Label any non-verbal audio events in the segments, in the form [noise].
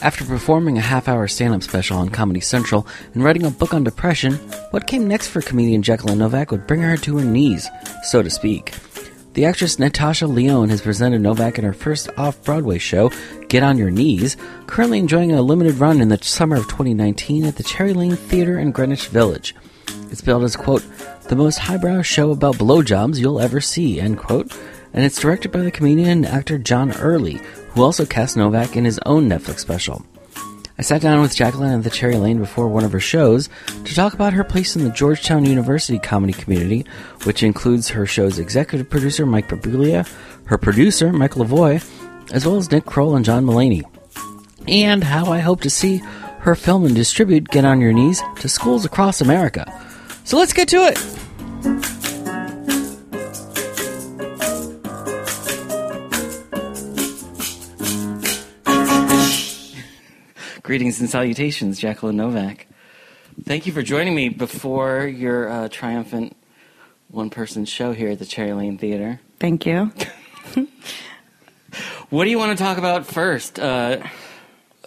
After performing a half hour stand up special on Comedy Central and writing a book on depression, what came next for comedian Jacqueline Novak would bring her to her knees, so to speak. The actress Natasha Lyonne has presented Novak in her first off Broadway show, Get on Your Knees, currently enjoying a limited run in the summer of 2019 at the Cherry Lane Theater in Greenwich Village. It's billed as, quote, the most highbrow show about blowjobs you'll ever see, end quote, and it's directed by the comedian and actor John Early, who also cast Novak in his own Netflix special. I sat down with Jacqueline at the Cherry Lane before one of her shows to talk about her place in the Georgetown University comedy community, which includes her show's executive producer Mike Birbiglia, her producer Michael Lavoie, as well as Nick Kroll and John Mulaney, and how I hope to see her film and distribute Get on Your Knees to schools across America. So let's get to it! Greetings and salutations, Jacqueline Novak. Thank you for joining me before your uh, triumphant one person show here at the Cherry Lane Theater. Thank you. [laughs] What do you want to talk about first? Uh,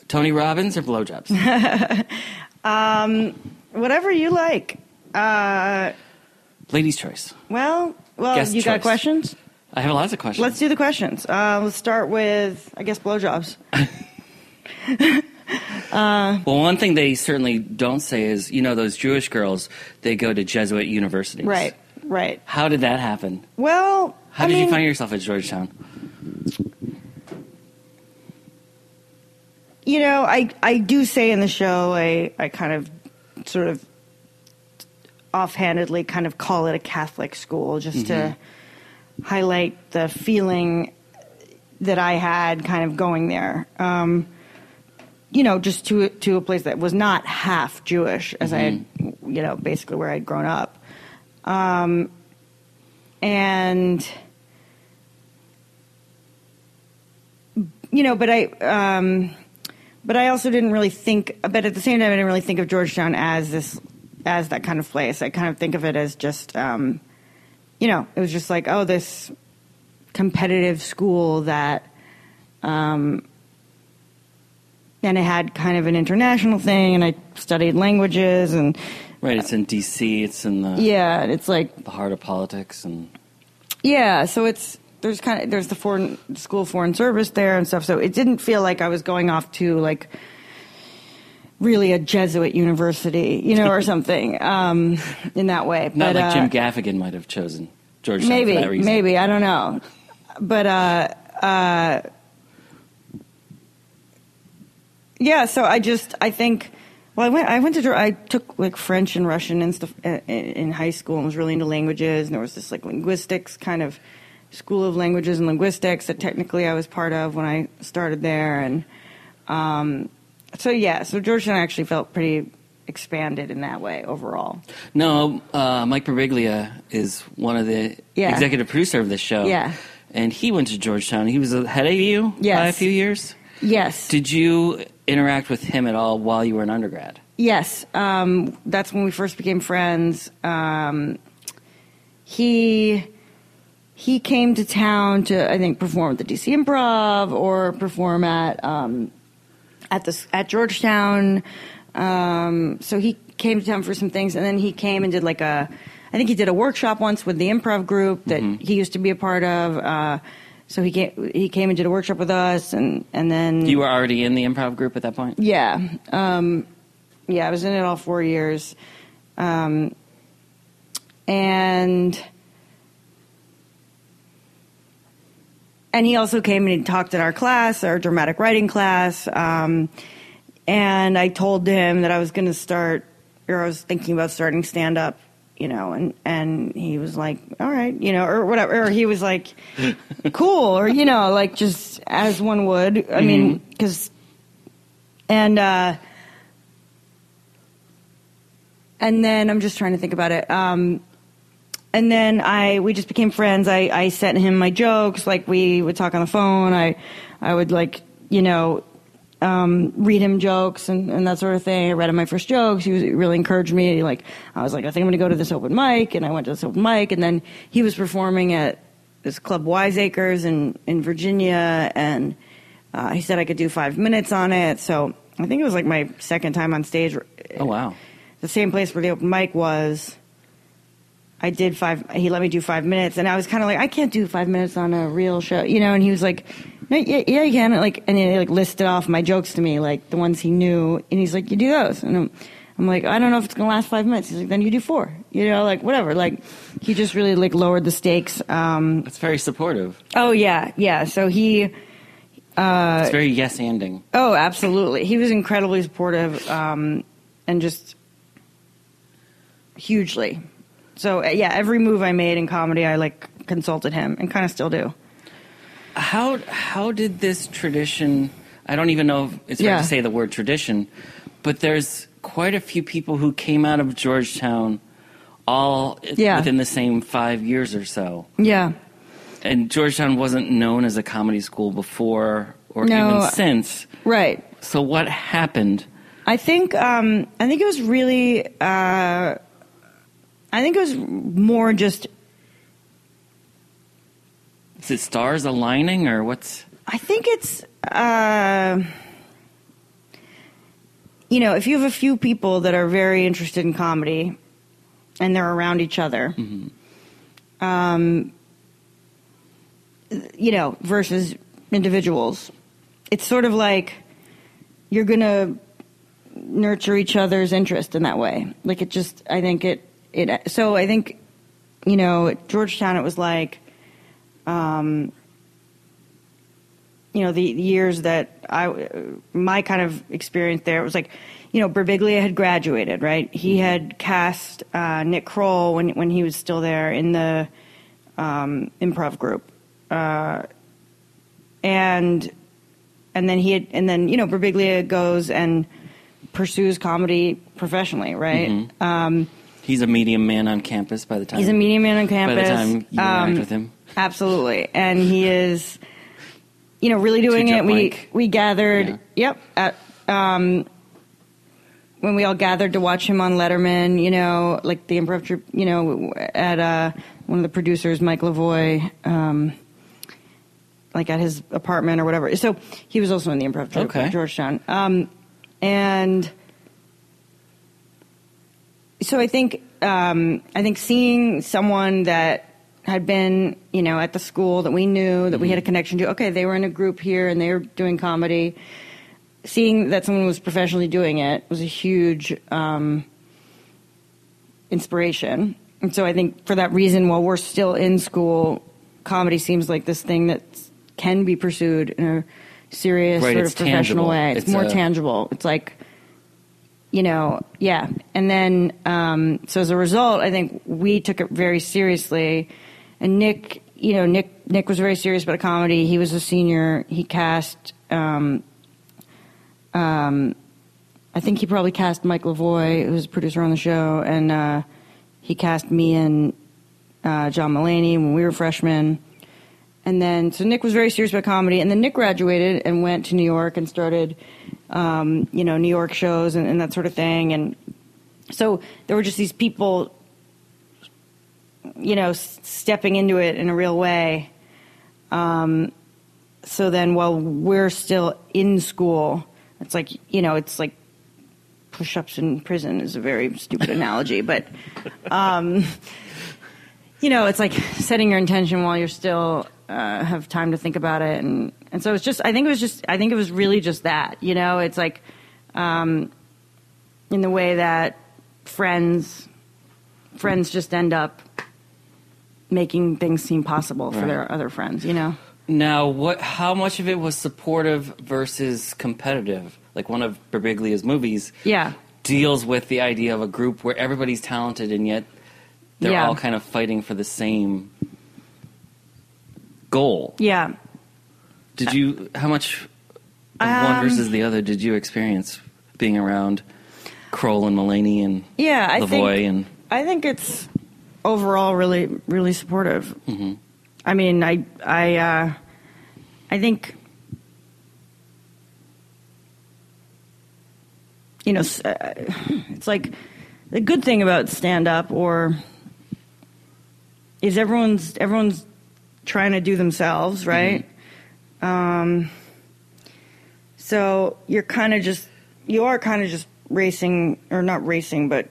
Tony Robbins or blowjobs? [laughs] Whatever you like. Uh, Ladies' choice. well, well, Guest you got questions? I have lots of questions. Let's do the questions. Uh, let's start with, I guess, blowjobs. [laughs] well, one thing they certainly don't say is, you know, those Jewish girls, they go to Jesuit universities. Right, right. How did that happen? Well, How I did mean, you find yourself at Georgetown? you know, I I do say in the show, I I kind of sort of offhandedly kind of call it a Catholic school just to highlight the feeling that I had kind of going there. Um, you know, just to to a place that was not half Jewish, as I had, you know, basically where I'd grown up, um, and you know, but I. Um, but I also didn't really think. But at the same time, I didn't really think of Georgetown as this, as that kind of place. I kind of think of it as just, um, you know, it was just like, oh, this competitive school that, um, and it had kind of an international thing, and I studied languages, and Right, it's in D.C., it's in the, yeah, it's like the heart of politics. and Yeah, so it's there's kind of there's the foreign school of foreign service there and stuff. So it didn't feel like I was going off to like really a Jesuit university, you know, or [laughs] something um, in that way. Not but, like uh, Jim Gaffigan might have chosen Georgetown maybe, for that reason. maybe I don't know, but uh, uh, yeah. So I just I think. Well, I went. I went to. I took like French and Russian and stuff in, in high school, and was really into languages. And there was this like linguistics kind of school of languages and linguistics that technically I was part of when I started there. And um, so yeah, so Georgetown actually felt pretty expanded in that way overall. No, uh, Mike Birbiglia is one of the Yeah. executive producer of this show. Yeah. And he went to Georgetown. He was ahead of you Yes. by a few years. Yes. Did you interact with him at all while you were an undergrad? Yes, um, that's when we first became friends. Um, he he came to town to I think perform at the DC Improv or perform at um, at the at Georgetown. Um, so he came to town for some things, and then he came and did like a I think he did a workshop once with the improv group that he used to be a part of. Uh, so he came he came and did a workshop with us, and and then You were already in the improv group at that point? yeah. Um, yeah, I was in it all four years. Um, and and he also came and he talked in our class, our dramatic writing class. Um, and I told him that I was going to start, or I was thinking about starting stand up, you know, and, and he was like, all right, you know, or whatever. Or he was like, [laughs] cool, or, you know, like just as one would. I mean, because, and, uh, and then I'm just trying to think about it. Um, and then I we just became friends. I I sent him my jokes, like we would talk on the phone. I I would like you know um, read him jokes and, and that sort of thing. I read him my first jokes. He was he really encouraged me. Like I was like, I think I'm going to go to this open mic, and I went to this open mic, and then he was performing at this club Wiseacres in in Virginia, and uh, he said I could do five minutes on it. So I think it was like my second time on stage. Oh wow! The same place where the open mic was. I did five. He let me do five minutes, and I was kind of like, I can't do five minutes on a real show, you know. And he was like, No, yeah, yeah, you can. Like, and he like listed off my jokes to me, like the ones he knew, and he's like, you do those, and I'm, I'm like, I don't know if it's gonna last five minutes. He's like, then you do four, you know, like whatever. Like, he just really like lowered the stakes. Um, That's very supportive. oh yeah, yeah. So he. it's very yes anding. Oh, absolutely. He was incredibly supportive um, and just hugely. So uh, yeah, every move I made in comedy, I like consulted him and kind of still do. How how did this tradition? I don't even know if it's right to say the word tradition, but there's quite a few people who came out of Georgetown, all Yeah. within the same five years or so. Yeah. And Georgetown wasn't known as a comedy school before or No. even since. Right. So what happened? I think um, I think it was really uh, I think it was more just Is it stars aligning or what's? I think it's uh, you know if you have a few people that are very interested in comedy and they're around each other, um, you know, versus individuals, it's sort of like you're gonna nurture each other's interest in that way. Like it just, I think it it. So I think you know at Georgetown it was like. Um, you know the years that I my kind of experience there it was like you know Birbiglia had graduated right he had cast uh, Nick Kroll when when he was still there in the um, improv group uh, and and then he had and then you know Birbiglia goes and pursues comedy professionally right um, He's a medium man on campus by the time. he's a medium man on campus. By the time you interact Um, with him. Absolutely, and he is, you know, really doing it. We we gathered. Yeah. Yep. At, um, when we all gathered to watch him on Letterman, you know, like the improv troupe, you know, at uh, one of the producers, Mike Lavoie, um, like at his apartment or whatever. So he was also in the improv troupe Okay. at Georgetown, um, and so I think um, I think seeing someone that had been you know at the school that we knew that we had a connection to. Okay, they were in a group here and they were doing comedy. Seeing that someone was professionally doing it was a huge um, inspiration. And so I think for that reason, while we're still in school, comedy seems like this thing that can be pursued in a serious Right, sort of professional tangible. way. It's, It's more a- tangible. It's like you know, yeah. And then, um, so as a result, I think we took it very seriously. And Nick, you know, Nick, Nick was very serious about comedy. He was a senior. He cast, um, um, I think he probably cast Mike Lavoie, who was a producer on the show, and uh, he cast me and uh, John Mulaney when we were freshmen. And then, so Nick was very serious about comedy. And then Nick graduated and went to New York and started, um, you know, New York shows and, and that sort of thing. And so there were just these people, you know, stepping into it in a real way. Um, so then while we're still in school, it's like, you know, it's like push ups in prison is a very stupid [laughs] analogy, but, um, you know, it's like setting your intention while you're still uh, have time to think about it, and and so it's just. I think it was just. I think it was really just that. You know, it's like, um, in the way that friends, friends just end up making things seem possible for Right. their other friends. You know. Now, what? How much of it was supportive versus competitive? Like one of Birbiglia's movies Yeah. deals with the idea of a group where everybody's talented and yet they're Yeah. all kind of fighting for the same goal. Yeah. Did you? How much of Um, one versus the other did you experience being around Kroll and Mulaney and Yeah. I Lavoie think. and I think it's. Overall really really supportive. Mm-hmm. I mean, I I uh, I think you know uh, it's like the good thing about stand up or is everyone's everyone's trying to do themselves, right? Um, so you're kind of just you are kind of just racing or not racing, but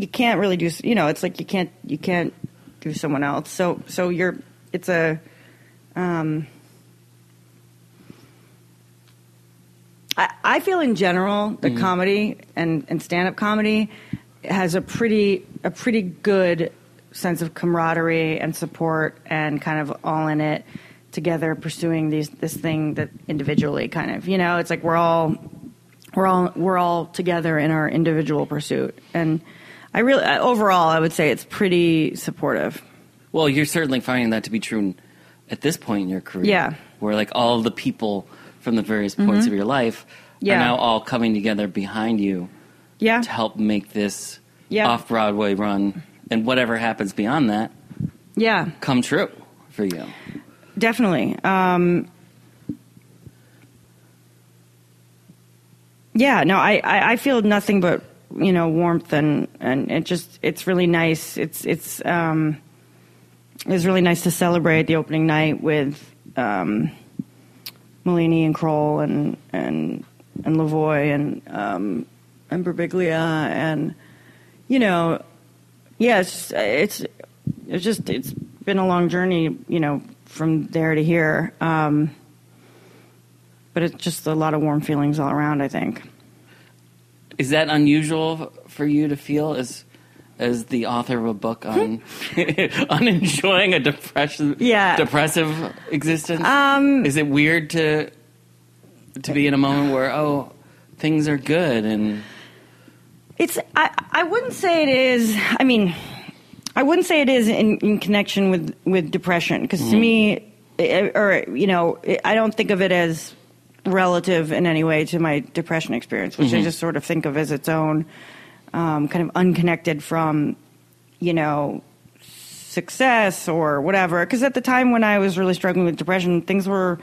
you can't really do you know it's like you can't you can't do someone else. So so you're it's a um, I, I feel in general the comedy and, and stand up comedy has a pretty a pretty good sense of camaraderie and support and kind of all in it together pursuing these this thing that individually kind of you know it's like we're all we're all we're all together in our individual pursuit and I really overall I would say it's pretty supportive Well, you're certainly finding that to be true at this point in your career. Yeah. Where like all the people from the various points of your life Yeah. are now all coming together behind you yeah to help make this Yeah. off Broadway run and whatever happens beyond that yeah come true for you. Definitely. Um, yeah, no, I, I, I feel nothing but you know warmth and and it just it's really nice. It's it's um, it was really nice to celebrate the opening night with um, Mulaney and Kroll and and and Lavoie and um, and Birbiglia and you know yeah it's it's it's just it's been a long journey you know from there to here um, but it's just a lot of warm feelings all around i think Is that unusual for you to feel as as the author of a book on [laughs] on enjoying a depression Yeah. depressive existence? Um, Is it weird to to be in a moment where oh things are good and It's I I wouldn't say it is. I mean, I wouldn't say it is in, in connection with with depression because to me, eh, or you know, I don't think of it as relative in any way to my depression experience, which I just sort of think of as its own um, kind of unconnected from, you know, success or whatever. Because at the time when I was really struggling with depression, things were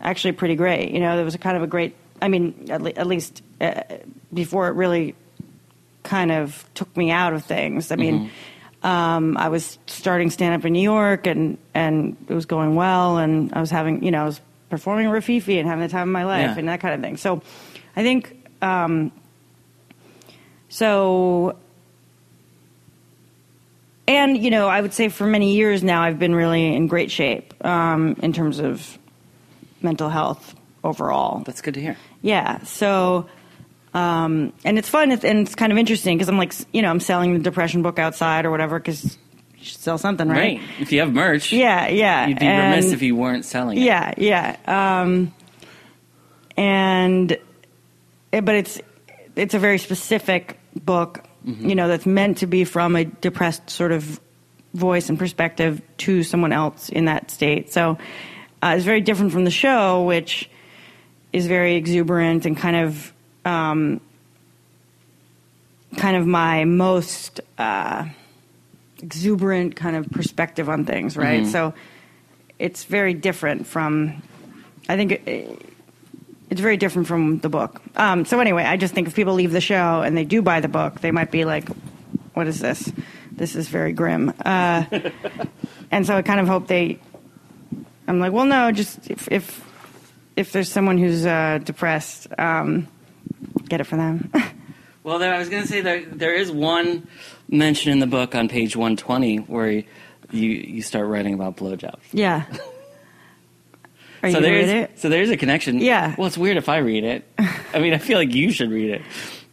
actually pretty great. You know, there was a kind of a great. I mean, at, le- at least uh, before it really kind of took me out of things. I mean, um, I was starting stand up in New York, and and it was going well, and I was having, you know, I was performing Rififi and having the time of my life Yeah. and that kind of thing. So, I think. Um, so and you know, I would say for many years now, I've been really in great shape um, in terms of mental health overall. that's good to hear. Yeah. So, um, and it's fun and it's kind of interesting because I'm like, you know, I'm selling the depression book outside or whatever because you should sell something, right? Right. If you have merch, Yeah. Yeah. you'd be remiss if you weren't selling it. yeah, yeah. Um, and eh, but it's it's a very specific book, you know, that's meant to be from a depressed sort of voice and perspective to someone else in that state. So uh, it's very different from the show, which is very exuberant and kind of um, kind of my most uh, exuberant kind of perspective on things, right? So it's very different from. I think it, it's very different from the book. Um, so anyway, I just think if people leave the show and they do buy the book, they might be like, "What is this? This is very grim." Uh, and so I kind of hope they. I'm like, well, no, just if if, if there's someone who's uh, depressed, um, get it for them. [laughs] Well, there, I was going to say there there is one mention in the book on page 120 where you you start writing about blowjobs. yeah. [laughs] Are so you there's read it? so there's a connection. Yeah. Well, it's weird if I read it. I mean, I feel like you should read it.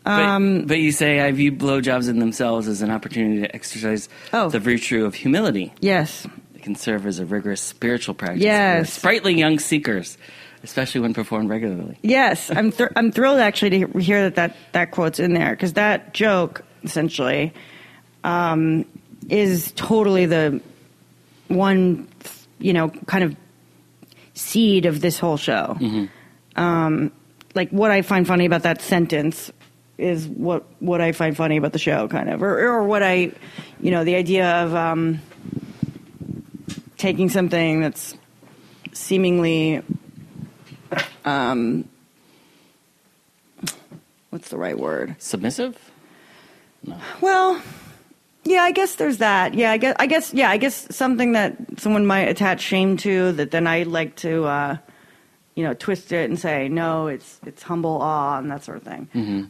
But, Um, but you say I view blowjobs in themselves as an opportunity to exercise Oh. the virtue of humility. Yes. It can serve as a rigorous spiritual practice Yes. for sprightly young seekers, especially when performed regularly. Yes, I'm thr I'm thrilled actually to hear that that, that quote's in there because that joke essentially um, is totally the one you know kind of seed of this whole show. Um, like what I find funny about that sentence is what what I find funny about the show, kind of, or or what I, you know, the idea of um, taking something that's seemingly, um, what's the right word? Submissive? Well, yeah, I guess there's that. Yeah, I guess, I guess, yeah, I guess something that someone might attach shame to that then I like to, uh, you know, twist it and say no, it's it's humble awe and that sort of thing.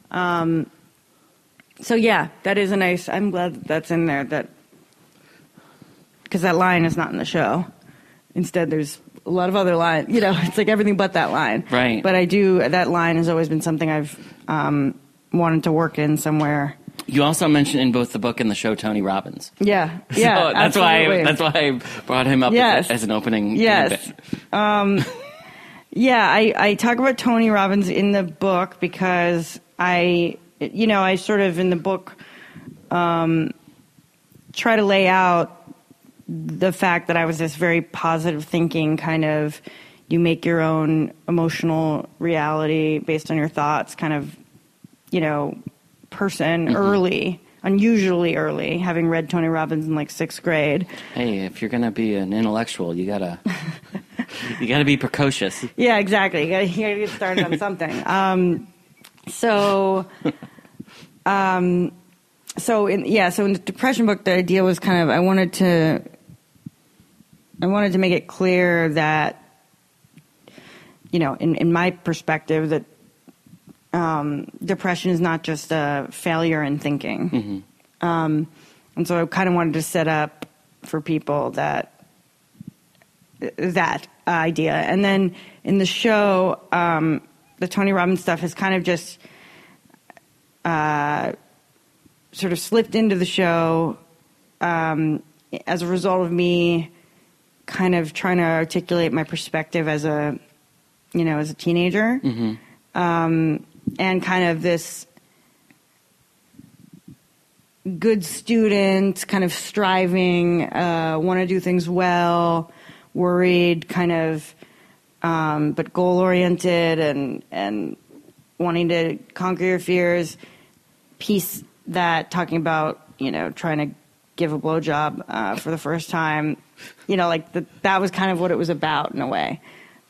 Um, so yeah, that is a nice. I'm glad that that's in there. That because that line is not in the show. Instead, there's a lot of other lines. You know, [laughs] it's like everything but that line. Right. But I do. That line has always been something I've um, wanted to work in somewhere. You also mentioned in both the book and the show Tony Robbins. Yeah. [laughs] So Yeah. that's absolutely. why I, that's why I brought him up Yes. as, as an opening. Yes. bit. Yeah, I, I talk about Tony Robbins in the book because I, you know, I sort of in the book um, try to lay out the fact that I was this very positive thinking kind of, you make your own emotional reality based on your thoughts kind of, you know, person early, unusually early, having read Tony Robbins in like sixth grade. Hey, if you're gonna be an intellectual, you gotta you gotta be precocious. [laughs] Yeah, exactly. You gotta, you gotta get started on something. [laughs] Um, so, um, so in, yeah, so in the depression book, the idea was kind of I wanted to, I wanted to make it clear that, you know, in in my perspective, that um, depression is not just a failure in thinking. Um, and so I kind of wanted to set up for people that that idea. And then in the show, um, the Tony Robbins stuff has kind of just uh, sort of slipped into the show um, as a result of me kind of trying to articulate my perspective as a, you know, as a teenager. Um, and kind of this good student, kind of striving, uh, want to do things well, worried, kind of, um, but goal oriented and and wanting to conquer your fears. Piece that talking about you know trying to give a blowjob uh, for the first time, you know, like the, that was kind of what it was about in a way.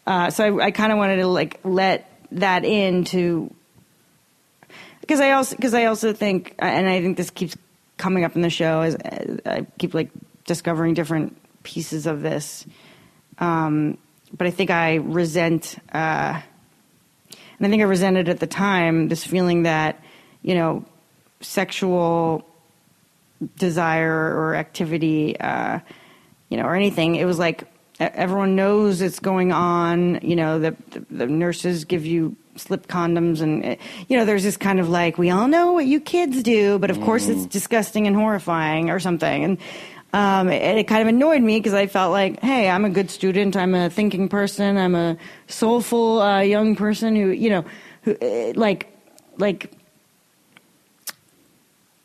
Uh, so I, I kind of wanted to like let that into because I also because I also think and I think this keeps coming up in the show as I keep like discovering different pieces of this. Um, but I think I resent, uh, and I think I resented at the time this feeling that you know sexual desire or activity, uh, you know, or anything. It was like everyone knows it's going on. You know, the the, the nurses give you slip condoms, and uh, you know, there's this kind of like we all know what you kids do, but of course it's disgusting and horrifying or something. And um, it, it kind of annoyed me because I felt like, hey, I'm a good student. I'm a thinking person. I'm a soulful uh, young person who, you know, who uh, like like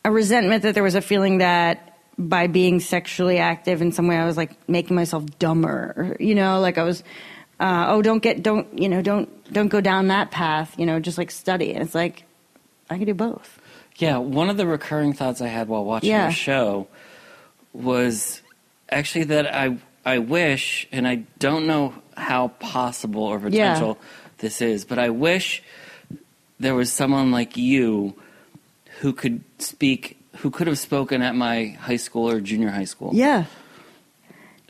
a resentment that there was a feeling that by being sexually active in some way I was like making myself dumber you know like I was uh, oh don't get don't you know don't don't go down that path you know just like study. And it's like I can do both. Yeah, one of the recurring thoughts I had while watching Yeah. the show was actually that I I wish, and I don't know how possible or potential this is, but I wish there was someone like you who could speak, who could have spoken at my high school or junior high school. yeah.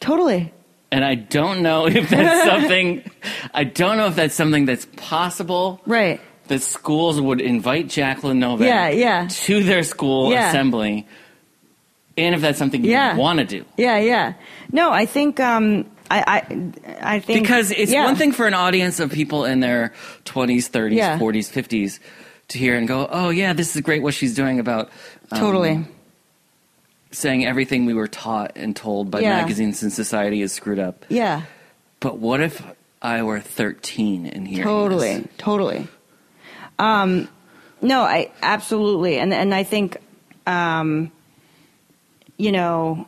Totally And I don't know [laughs] if that's [laughs] something. I don't know if that's something that's possible. right That schools would invite Jacqueline Novak Yeah, yeah. to their school Yeah. assembly, and if that's something you Yeah. want to do. yeah yeah no I think um I I I think Because it's yeah. one thing for an audience of people in their 20s, 30s, 40s, 50s to hear and go, oh, yeah, this is great what she's doing about um, totally saying everything we were taught and told by Yeah. magazines and society is screwed up. yeah But what if I were 13 and hearing totally this? totally um no i absolutely and and i think um you know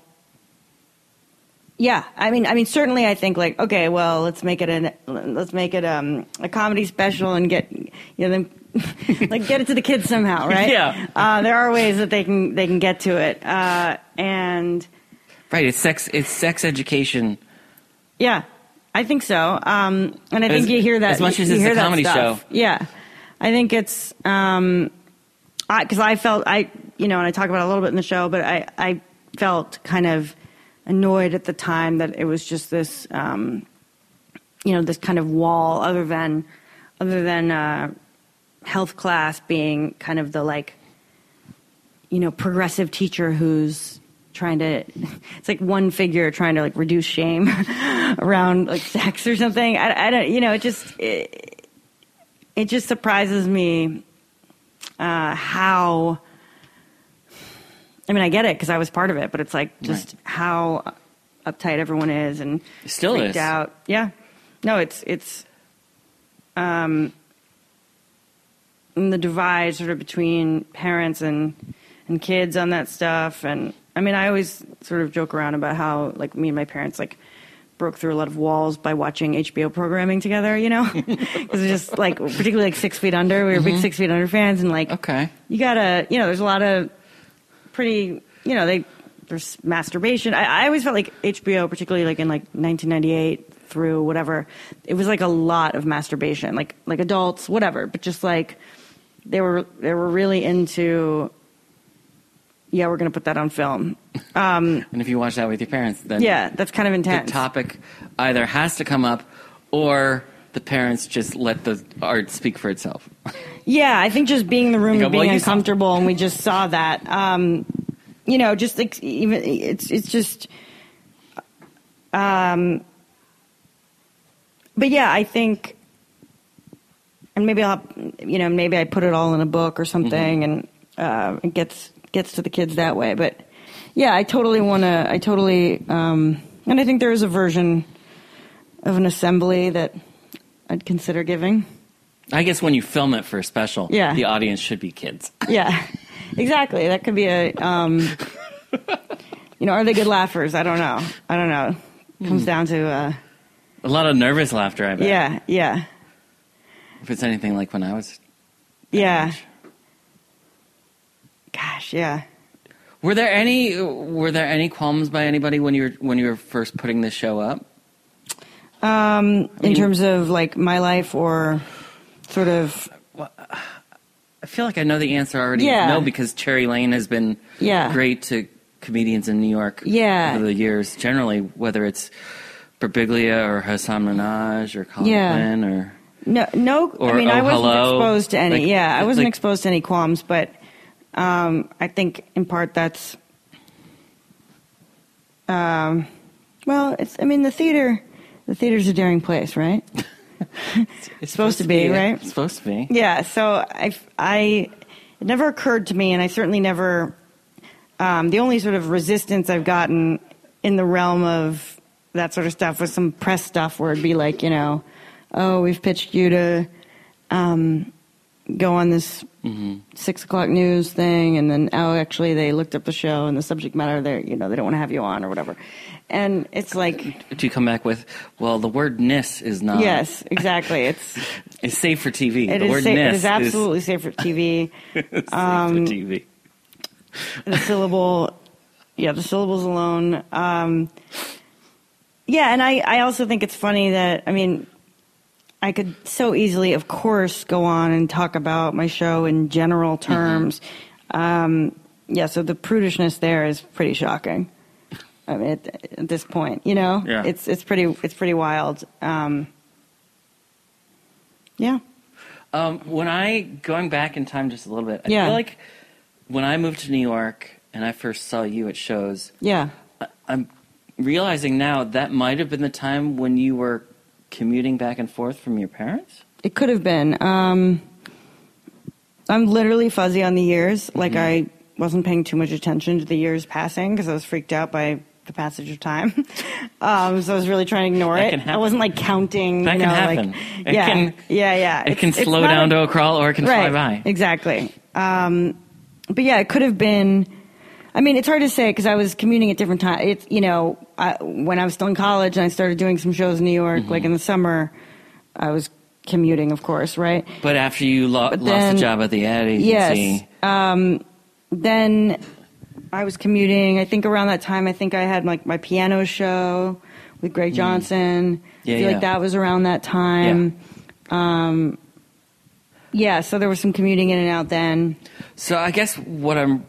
Yeah, I mean, I mean, certainly, I think like, okay, well, let's make it an let's make it um, a comedy special and get you know them [laughs] like get it to the kids somehow, [laughs] right? Yeah. Uh, there are ways that they can they can get to it, uh, and Right. It's sex. It's sex education. yeah, I think so. Um, and I think you hear that as much as you it's hear a comedy stuff. show. Yeah, I think it's um, because I, felt I you know, and I talk about it a little bit in the show, but I I felt kind of annoyed at the time that it was just this um, you know this kind of wall other than other than uh, health class being kind of the like you know progressive teacher who's trying to [laughs] it's like one figure trying to like reduce shame [laughs] around like sex or something. I, I don't you know it just it, it just surprises me uh, how i mean i get it because i was part of it but it's like just Right. how uptight everyone is and It still freaked is. out yeah no it's it's um and the divide sort of between parents and and kids on that stuff and i mean i always sort of joke around about how like me and my parents like broke through a lot of walls by watching hbo programming together you know [laughs] because it's just like particularly like six feet under we were big six feet under fans and like Okay. you gotta you know there's a lot of pretty you know they there's masturbation. I, I always felt like hbo particularly like in like 1998 through whatever it was like a lot of masturbation like like adults whatever. But just like they were they were really into yeah we're gonna put that on film. Um, and if you watch that with your parents, then yeah that's kind of the intense. topic either has to come up, or the parents just let the art speak for itself. Yeah, I think just being in the room go, and being "Well, you saw-" uncomfortable, and we just saw that. Um, you know, just like even it's it's just. Um, but yeah, I think, and maybe I'll, you know, maybe I put it all in a book or something, and uh, it gets gets to the kids that way. But yeah, I totally want to. I totally, um, and I think there is a version of an assembly that I'd consider giving. I guess when you film it for a special, Yeah. the audience should be kids. [laughs] Yeah, exactly. That could be a, um, [laughs] you know, are they good laughers? I don't know. I don't know. Comes down to, uh, A lot of nervous laughter, I bet. yeah, yeah, If it's anything like when I was. yeah. Gosh, yeah. Were there any Were there any qualms by anybody when you were when you were first putting this show up? Um, in mean- terms of like my life or sort of, I feel like I know the answer already. Yeah. No, because Cherry Lane has been Yeah. great to comedians in New York Yeah. over the years. Generally, whether it's Birbiglia or Hasan Minhaj or Colin Yeah. Quinn or no, no. I Or mean, I Oh wasn't Hello. exposed to any. Like- yeah, I wasn't like- exposed to any qualms, but um, I think in part that's. Um, well, it's. I mean, the theater. The theater's a daring place, right? [laughs] it's supposed to be, right? It's supposed to be. Yeah, so I, I, it never occurred to me, and I certainly never. Um, the only sort of resistance I've gotten in the realm of that sort of stuff was some press stuff where it'd be like, you know, oh, we've pitched you to um, go on this six o'clock news thing, and then oh, actually they looked up the show and the subject matter, they you know they don't want to have you on or whatever, and it's like, Do you come back with, well, the word "nis" is not. yes, exactly, it's [laughs] It's safe for TV. it the is word sa- "nis" it is absolutely safe for TV. is [laughs] safe um, for TV. the syllable yeah the syllables alone um yeah and i i also think it's funny that i mean i could so easily of course go on and talk about my show in general Mm-hmm. terms um yeah so the prudishness there is pretty shocking i mean at, at this point you know Yeah. it's it's pretty it's pretty wild um yeah Um, when I going back in time just a little bit, I Yeah. feel like when I moved to New York and I first saw you at shows, yeah I- I'm realizing now that might have been the time when you were commuting back and forth from your parents. It could have been. Um, I'm literally fuzzy on the years. Like Mm-hmm. I wasn't paying too much attention to the years passing because I was freaked out by the passage of time. [laughs] um, so I was really trying to ignore That it. I wasn't like counting. That you can happen. Like, It yeah, can- yeah, yeah. It It's- can slow down a- to a crawl or it can right, fly by. Exactly. Um, but yeah, it could have been. I mean, it's hard to say because I was commuting at different times. It's you know, I, when I was still in college and I started doing some shows in New York, like Mm-hmm. in the summer, I was commuting, of course, right? But after you lo- But lost the job at the ad agency, Yes. Um, then I was commuting. I think around that time, I think I had like my piano show with Greg Johnson. Mm. Yeah, I feel yeah. like that was around that time. Um, yeah, so there was some commuting in and out then. So I guess what I'm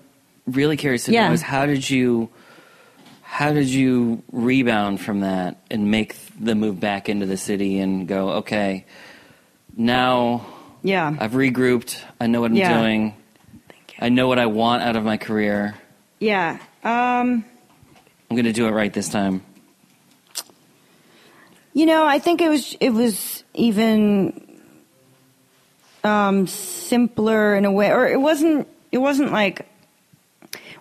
really curious to Yeah. know is how did you how did you rebound from that and make the move back into the city and go okay now Yeah. I've regrouped I know what I'm Yeah. doing I know what I want out of my career yeah. Um, I'm going to do it right this time You know, I think it was it was even um, simpler in a way, or it wasn't. It wasn't like.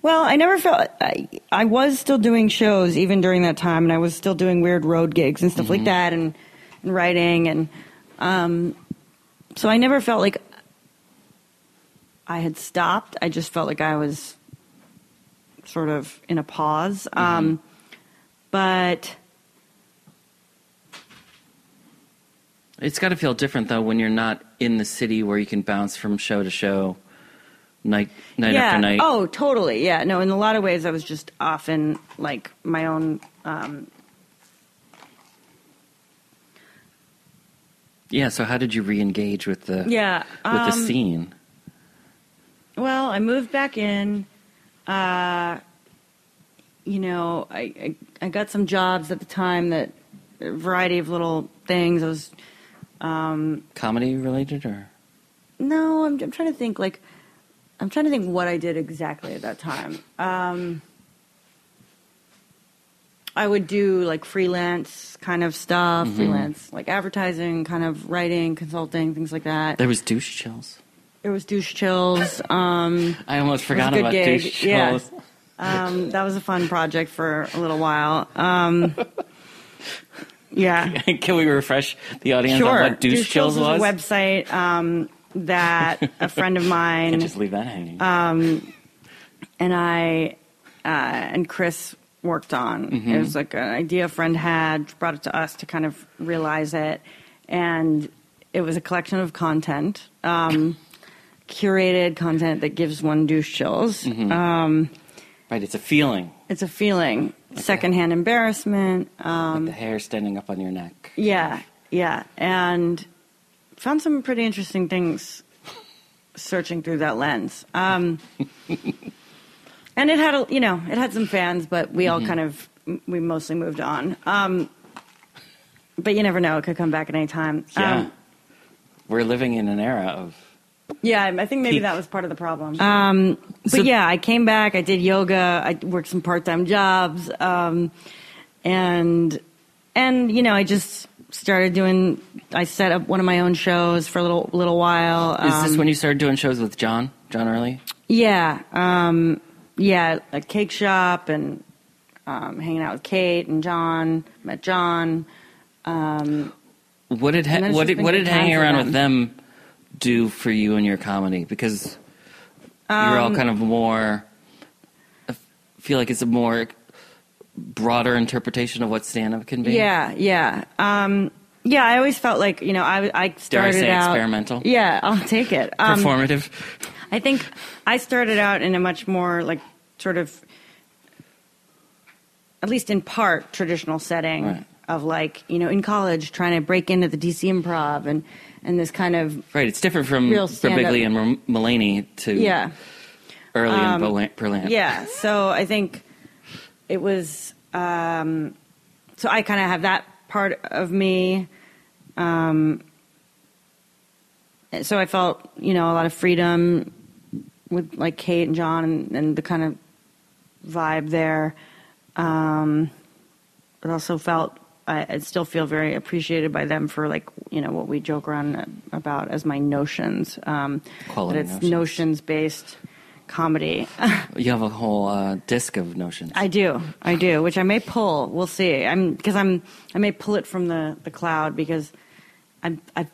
Well, I never felt. I, I was still doing shows even during that time, and I was still doing weird road gigs and stuff like that, and, and writing, and um, so I never felt like I had stopped. I just felt like I was sort of in a pause. Um, but it's got to feel different though when you're not in the city where you can bounce from show to show night night yeah. after night Oh, totally. Yeah. No, in a lot of ways, I was just often like my own. Um, yeah so how did you re-engage with the yeah. with the um, scene Well, I moved back in. Uh, you know, I, I I got some jobs at the time that a variety of little things. I was comedy related or no, I'm I'm trying to think like I'm trying to think what I did exactly at that time. Um, I would do like freelance kind of stuff, Mm-hmm. freelance like advertising, kind of writing, consulting, things like that. there was douche chills There was douche chills. Um, [laughs] I almost forgot about gig, douche yeah. chills. um, that was a fun project for a little while. Um, [laughs] yeah, Can we refresh the audience sure. on what douche, chills, was? was? a website um, that a [laughs] friend of mine. Can't just leave that hanging. and I uh, and Chris worked on. Mm-hmm. It was like an idea a friend had, brought it to us to kind of realize it, and it was a collection of content, um, curated content that gives one douche chills. Mm-hmm. Um, right, it's a feeling, it's a feeling, secondhand embarrassment. Um, like the hair standing up on your neck. yeah, yeah, and found some pretty interesting things searching through that lens. Um, [laughs] and it had, a, you know, it had some fans, but we all kind of, we mostly moved on. Um, but you never know; it could come back at any time. Yeah, Um, we're living in an era of. Yeah, I think maybe Peak. that was part of the problem. Um, but So- yeah, I came back. I did yoga. I worked some part-time jobs, um, and and you know, I just started doing. I set up one of my own shows for a little little while. Is this Um, when you started doing shows with John? John Early? Yeah, um, yeah, a cake shop and um, hanging out with Kate and John. Met John. What did ha- And then it's what did what did hanging around them. with them do for you and your comedy? Because you're Um, all kind of more. I feel like it's a more broader interpretation of what stand up can be. Yeah, yeah, um, yeah. I always felt like you know I I started Dare I say out experimental? Yeah, I'll take it. Um, Performative. I think I started out in a much more like sort of, at least in part, traditional setting Right. of like you know in college trying to break into the DC Improv and and this kind of Right, it's different from Real stand-up. And Mulaney to yeah early in Berlin. Berlin. yeah. So I think it was um, so I kind of have that part of me. Um, so I felt you know a lot of freedom with like Kate and John and, and the kind of vibe there. Um, but also felt I, I still feel very appreciated by them for like you know what we joke around about as my notions. Um, Quality it's notions. notions based comedy. [laughs] You have a whole uh, disc of notions. I do, I do, which I may pull. We'll see. I'm because I'm I may pull it from the the cloud because I've I've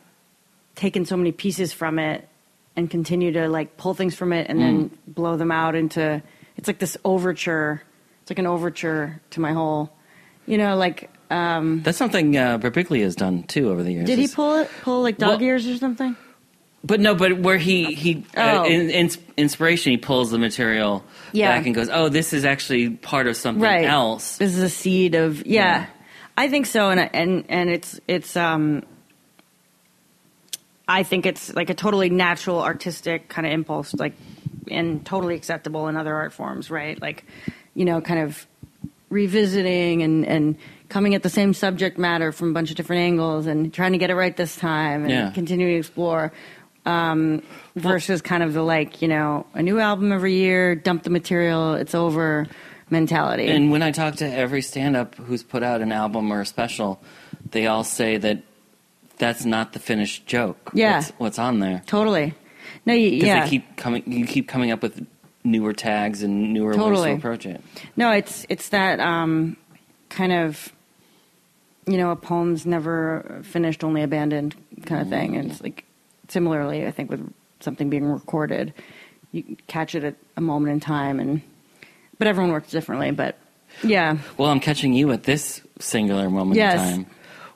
taken so many pieces from it and continue to like pull things from it and then blow them out into it's like this overture. It's like an overture to my whole, you know, like. Um, That's something uh, Birbiglia has done too over the years. did he pull it? Pull like dog Well- ears or something? But no, but where he he uh, Oh. in, in inspiration, he pulls the material Yeah. back and goes, "Oh, this is actually part of something right. else." This is a seed of yeah. Yeah. I think so, and and and it's it's um. I think it's like a totally natural artistic kind of impulse, like and totally acceptable in other art forms, right? Like, you know, kind of revisiting and and coming at the same subject matter from a bunch of different angles and trying to get it right this time and Yeah. continuing to explore. Um, versus kind of the like, you know, a new album every year, dump the material, it's over mentality. And when I talk to every stand-up who's put out an album or a special, they all say that that's not the finished joke. Yeah. what's, what's on there Totally. No, you, because yeah. they keep coming. You keep coming up with newer tags and newer ways to approach it. no, it's it's that um, kind of, you know, a poem's never finished, only abandoned kind of thing. And it's like similarly, I think with something being recorded, you catch it at a moment in time, and but everyone works differently. But yeah, Well, I'm catching you at this singular moment Yes. in time.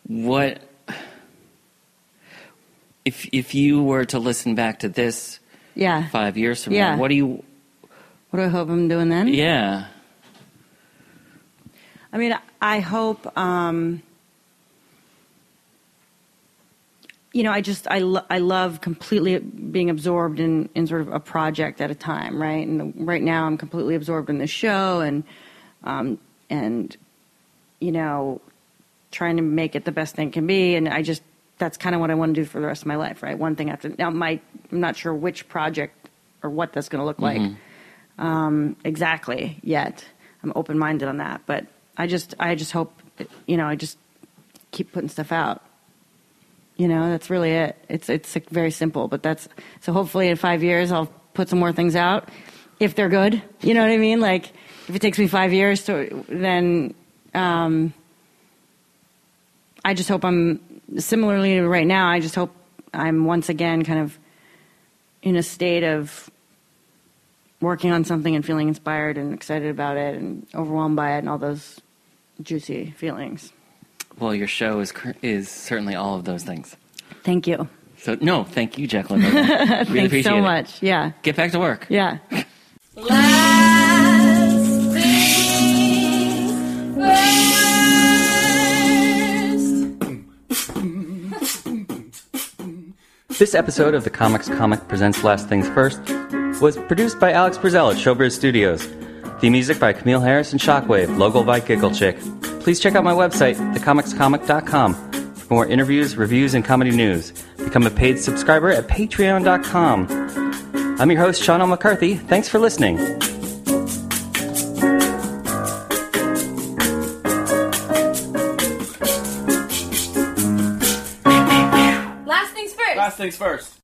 What if if you were to listen back to this yeah. five years from Yeah. now? What do you? What do I hope I'm doing then? Yeah, I mean, I hope. Um, you know, I just I, lo- I love completely being absorbed in, in sort of a project at a time, right? And right now, I'm completely absorbed in the show, and um, and you know, trying to make it the best thing it can be. And I just that's kind of what I want to do for the rest of my life, right? One thing after now. My I'm not sure which project or what that's going to look like um, exactly yet. I'm open minded on that, but I just I just hope you know I just keep putting stuff out. You know, that's really it. It's it's very simple, but that's so. Hopefully, in five years, I'll put some more things out if they're good. You know what I mean? Like if it takes me five years to then. Um, I just hope I'm similarly right now. I just hope I'm once again kind of in a state of working on something and feeling inspired and excited about it and overwhelmed by it and all those juicy feelings. Well, your show is is certainly all of those things. Thank you. So no, thank you, Jacqueline. really [laughs] Thanks appreciate so it. much. Yeah. Get back to work. Yeah. Last thing first. This episode of the Comics Comic Presents Last Things First was produced by Alex Brazell at Showbiz Studios. The music by Camille Harris and Shockwave, logo by Giggle Chick. Please check out my website, thecomicscomic.com, for more interviews, reviews, and comedy news. Become a paid subscriber at patreon.com. I'm your host, Sean L. McCarthy. Thanks for listening. Last things first. Last things first.